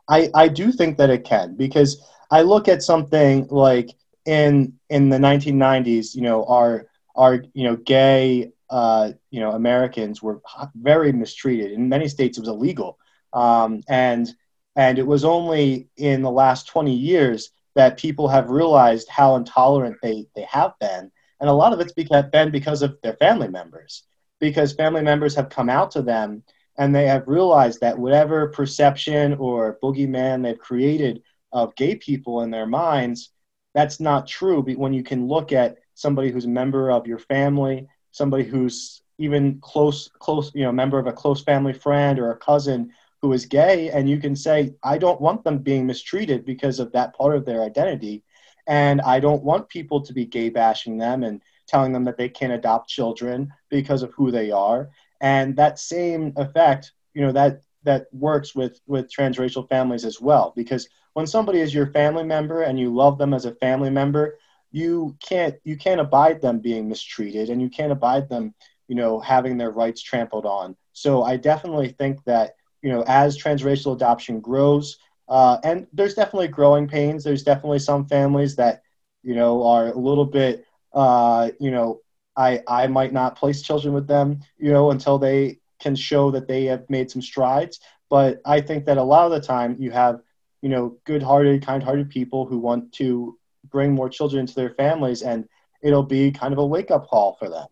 I, I do think that it can because I look at something like in in the 1990s, you know, our our you know gay uh, you know Americans were very mistreated. In many states, it was illegal, um, and and it was only in the last 20 years that people have realized how intolerant they they have been, and a lot of it's because, been because of their family members, because family members have come out to them and they have realized that whatever perception or boogeyman they've created of gay people in their minds, that's not true. But when you can look at somebody who's a member of your family, somebody who's even close, close, you know, member of a close family friend or a cousin who is gay, and you can say, I don't want them being mistreated because of that part of their identity. And I don't want people to be gay bashing them and telling them that they can't adopt children because of who they are. And that same effect, you know, that that works with with transracial families as well. Because when somebody is your family member and you love them as a family member, you can't you can't abide them being mistreated and you can't abide them you know having their rights trampled on so i definitely think that you know as transracial adoption grows uh, and there's definitely growing pains. There's definitely some families that you know are a little bit uh, you know i i might not place children with them you know until they can show that they have made some strides. But i think that a lot of the time you have you know good-hearted kind-hearted people who want to bring more children into their families and it'll be kind of a wake up call for them.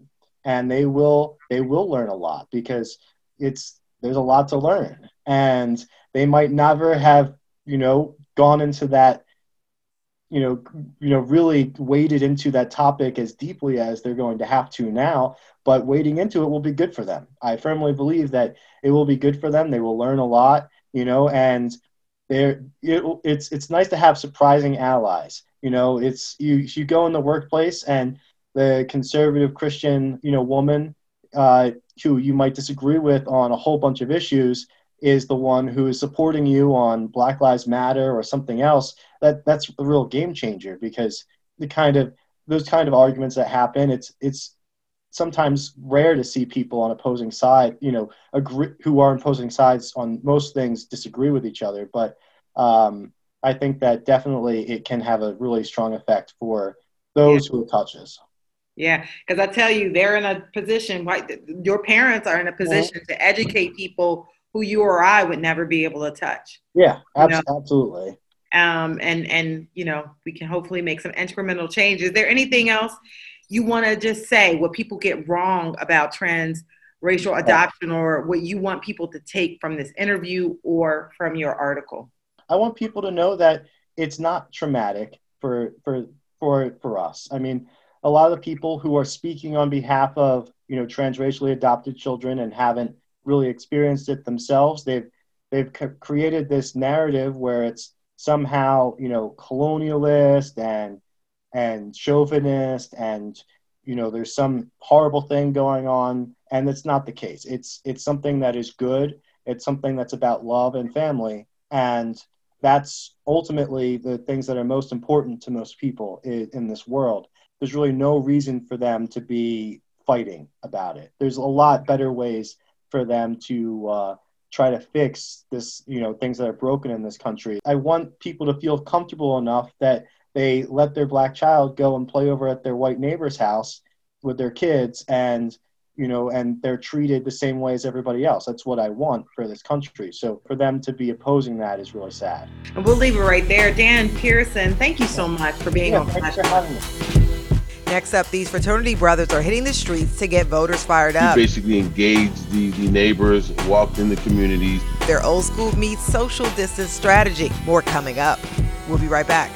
And they will they will learn a lot because it's there's a lot to learn. And they might never have you know gone into that you know you know really waded into that topic as deeply as they're going to have to now but wading into it will be good for them. I firmly believe that it will be good for them. They will learn a lot you know and there it, it's it's nice to have surprising allies. You know, it's you you go in the workplace and the conservative Christian, you know, woman uh, who you might disagree with on a whole bunch of issues is the one who is supporting you on Black Lives Matter or something else. That that's a real game changer because the kind of those kind of arguments that happen, it's it's sometimes rare to see people on opposing side, you know, agree who are opposing sides on most things disagree with each other, but um, I think that definitely it can have a really strong effect for those yeah. who it touches. Yeah, because I tell you, they're in a position. Your parents are in a position yeah. to educate people who you or I would never be able to touch. Yeah, abs- absolutely. Um, and and you know, we can hopefully make some incremental changes. Is there anything else you want to just say? What people get wrong about trans racial adoption, or what you want people to take from this interview or from your article? I want people to know that it's not traumatic for for for for us. I mean, a lot of the people who are speaking on behalf of you know transracially adopted children and haven't really experienced it themselves, they've they've created this narrative where it's somehow you know colonialist and and chauvinist and you know there's some horrible thing going on and it's not the case it's it's something that is good it's something that's about love and family and that's ultimately the things that are most important to most people in, in this world. There's really no reason for them to be fighting about it. There's a lot better ways for them to uh, try to fix this, you know, things that are broken in this country. I want people to feel comfortable enough that they let their black child go and play over at their white neighbor's house with their kids and you know, and they're treated the same way as everybody else. That's what I want for this country. So for them to be opposing that is really sad. And we'll leave it right there. Dan Pearson, thank you so much for being yeah, on. Thanks for having me. Next up, these fraternity brothers are hitting the streets to get voters fired up. He basically engaged the, the neighbors, walked in the communities. Their old school meets social distance strategy. More coming up. We'll be right back.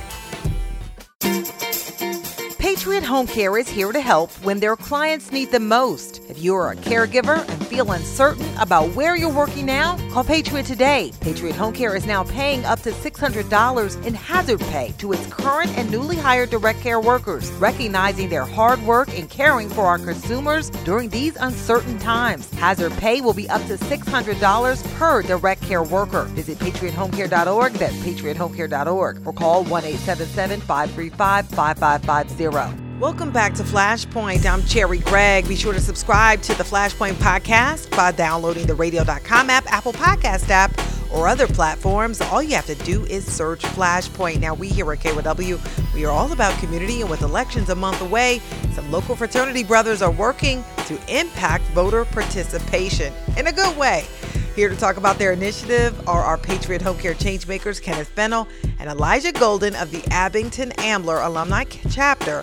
Patriot Home Care is here to help when their clients need them most. If you are a caregiver and feel uncertain about where you're working now? Call Patriot today. Patriot Home Care is now paying up to $600 in hazard pay to its current and newly hired direct care workers, recognizing their hard work in caring for our consumers during these uncertain times. Hazard pay will be up to $600 per direct care worker. Visit patriothomecare.org. That's patriothomecare.org or call 1 877 535 5550. Welcome back to Flashpoint. I'm Cherri Gregg. Be sure to subscribe to the Flashpoint podcast by downloading the radio.com app, Apple Podcast app, or other platforms. All you have to do is search Flashpoint. Now, we here at KYW, we are all about community, and with elections a month away, some local fraternity brothers are working to impact voter participation in a good way. Here to talk about their initiative are our Patriot Home Care changemakers, Kenneth Fennell and Elijah Golden of the Abington Ambler Alumni Chapter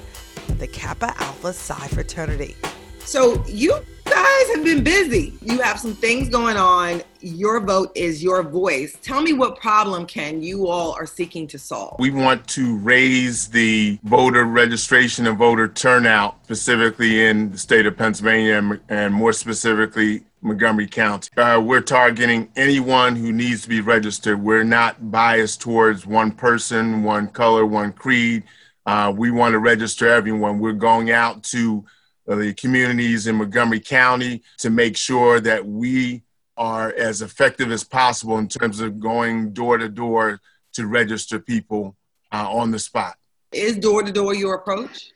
the Kappa Alpha Psi fraternity. So you guys have been busy. You have some things going on. Your vote is your voice. Tell me what problem can you all are seeking to solve? We want to raise the voter registration and voter turnout, specifically in the state of Pennsylvania and more specifically Montgomery County. Uh, we're targeting anyone who needs to be registered. We're not biased towards one person, one color, one creed uh, we want to register everyone. We're going out to uh, the communities in Montgomery County to make sure that we are as effective as possible in terms of going door to door to register people uh, on the spot. Is door to door your approach?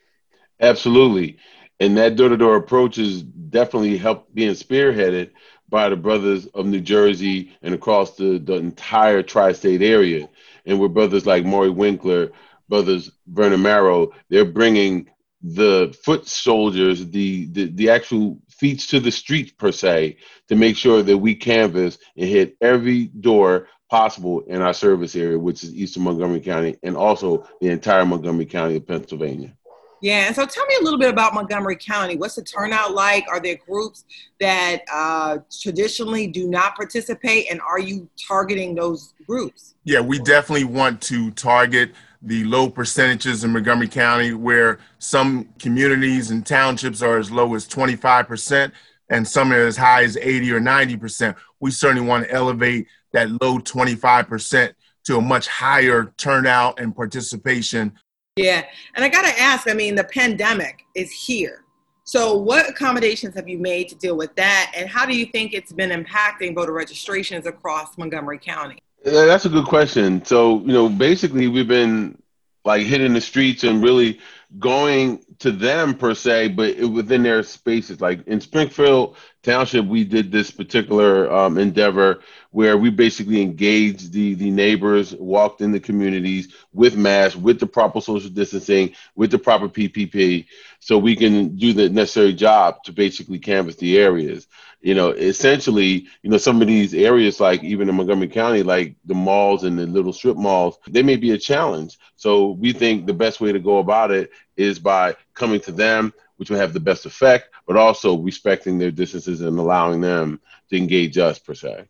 Absolutely. And that door to door approach is definitely help being spearheaded by the brothers of New Jersey and across the, the entire tri state area. And with brothers like Maury Winkler, brothers Vernon Marrow, they're bringing the foot soldiers, the, the the actual feet to the streets per se, to make sure that we canvass and hit every door possible in our service area, which is Eastern Montgomery County, and also the entire Montgomery County of Pennsylvania. Yeah, and so tell me a little bit about Montgomery County. What's the turnout like? Are there groups that uh, traditionally do not participate, and are you targeting those groups? Yeah, we definitely want to target the low percentages in Montgomery County, where some communities and townships are as low as 25% and some are as high as 80 or 90%. We certainly want to elevate that low 25% to a much higher turnout and participation. Yeah. And I got to ask I mean, the pandemic is here. So, what accommodations have you made to deal with that? And how do you think it's been impacting voter registrations across Montgomery County? That's a good question. So, you know, basically, we've been like hitting the streets and really going to them per se, but within their spaces. Like in Springfield Township, we did this particular um, endeavor where we basically engaged the the neighbors, walked in the communities with masks, with the proper social distancing, with the proper PPP, so we can do the necessary job to basically canvass the areas you know, essentially, you know, some of these areas, like even in Montgomery County, like the malls and the little strip malls, they may be a challenge. So we think the best way to go about it is by coming to them, which will have the best effect, but also respecting their distances and allowing them to engage us per se.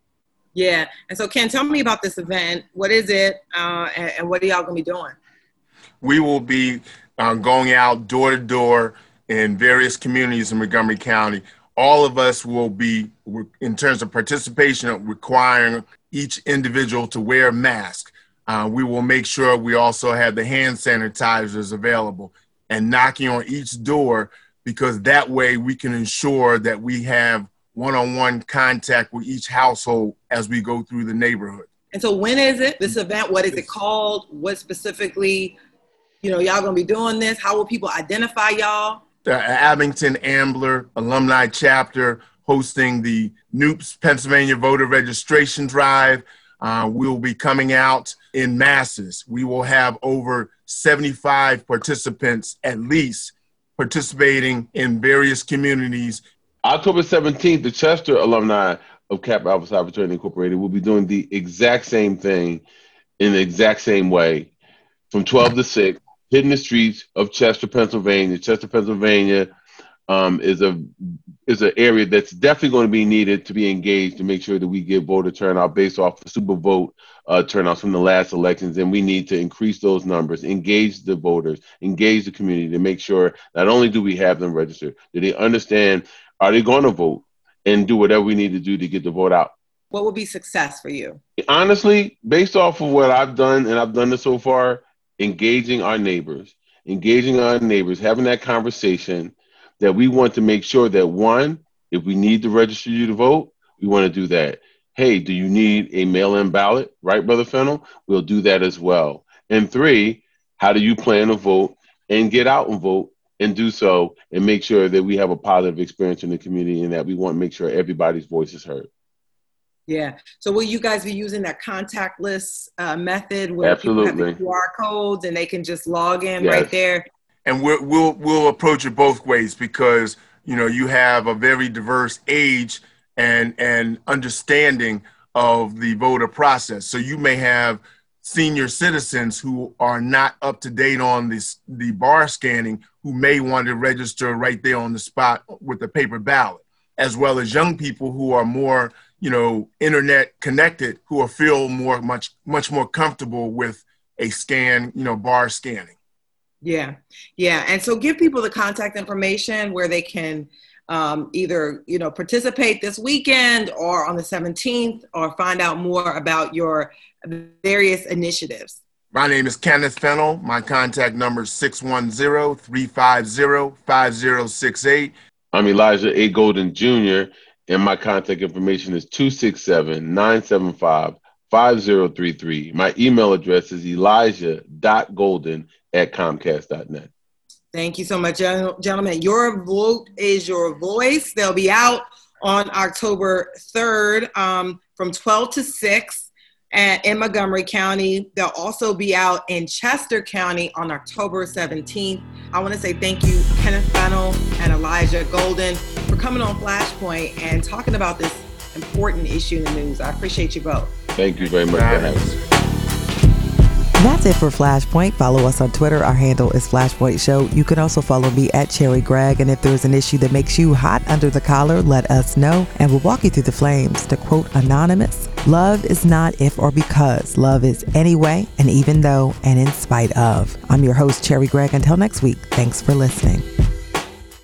Yeah. And so, Ken, tell me about this event. What is it, uh, and, and, what are y'all going to be doing? We will be uh, going out door to door in various communities in Montgomery County all of us will be, in terms of participation, requiring each individual to wear a mask. Uh, we will make sure we also have the hand sanitizers available and knocking on each door because that way we can ensure that we have one-on-one contact with each household as we go through the neighborhood. And so when is it, this event? What is it called? What specifically, you know, y'all gonna be doing this? How will people identify y'all? The Abington Ambler Alumni Chapter hosting the Nupes Pennsylvania Voter Registration Drive. Uh, we will be coming out in masses. We will have over 75 participants at least participating in various communities. October 17th, the Chester alumni of Kappa Alpha Psi Fraternity Incorporated will be doing the exact same thing in the exact same way from 12 to 6 hitting the streets of Chester, Pennsylvania. Chester, Pennsylvania um, is a is an area that's definitely going to be needed to be engaged to make sure that we get voter turnout based off the super vote uh, turnouts from the last elections, and we need to increase those numbers, engage the voters, engage the community to make sure not only do we have them registered, do they understand are they going to vote, and do whatever we need to do to get the vote out. What would be success for you? Honestly, based off of what I've done, and I've done this so far, engaging our neighbors, engaging our neighbors, having that conversation that we want to make sure that one, if we need to register you to vote, we want to do that. Hey, do you need a mail in ballot? Right, Brother Fennel? We'll do that as well. And three, how do you plan to vote and get out and vote and do so and make sure that we have a positive experience in the community and that we want to make sure everybody's voice is heard. Yeah. So will you guys be using that contactless uh, method where Absolutely. people have the QR codes and they can just log in Yes. right there? and we'll, we'll we'll approach it both ways because you know you have a very diverse age and and understanding of the voter process. So you may have senior citizens who are not up to date on this the bar scanning who may want to register right there on the spot with the paper ballot, as well as young people who are more you know internet connected who are feel more much much more comfortable with a scan you know bar scanning. Yeah, yeah. And so give people the contact information where they can um, either you know participate this weekend or on the 17th or find out more about your various initiatives. My name is Kenneth Fennel. My contact number is 610-350-5068. I'm Elijah A. Golden Jr., and my contact information is 267 975 5033. My email address is elijah.golden at comcast.net. Thank you so much, gentlemen. Your vote is your voice. They'll be out on October 3rd um, from 12 to 6 at, in Montgomery County. They'll also be out in Chester County on October 17th. I want to say thank you, Kenneth Fennel and Elijah Golden, for coming on Flashpoint and talking about this important issue in the news. I appreciate you both. Thank you very much for having me. That's it for Flashpoint. Follow us on Twitter. Our handle is Flashpoint Show. You can also follow me at Cherri Gregg. And if there's an issue that makes you hot under the collar, let us know and we'll walk you through the flames. To quote Anonymous, love is not if or because. Love is anyway, and even though, and in spite of. I'm your host, Cherri Gregg. Until next week, thanks for listening.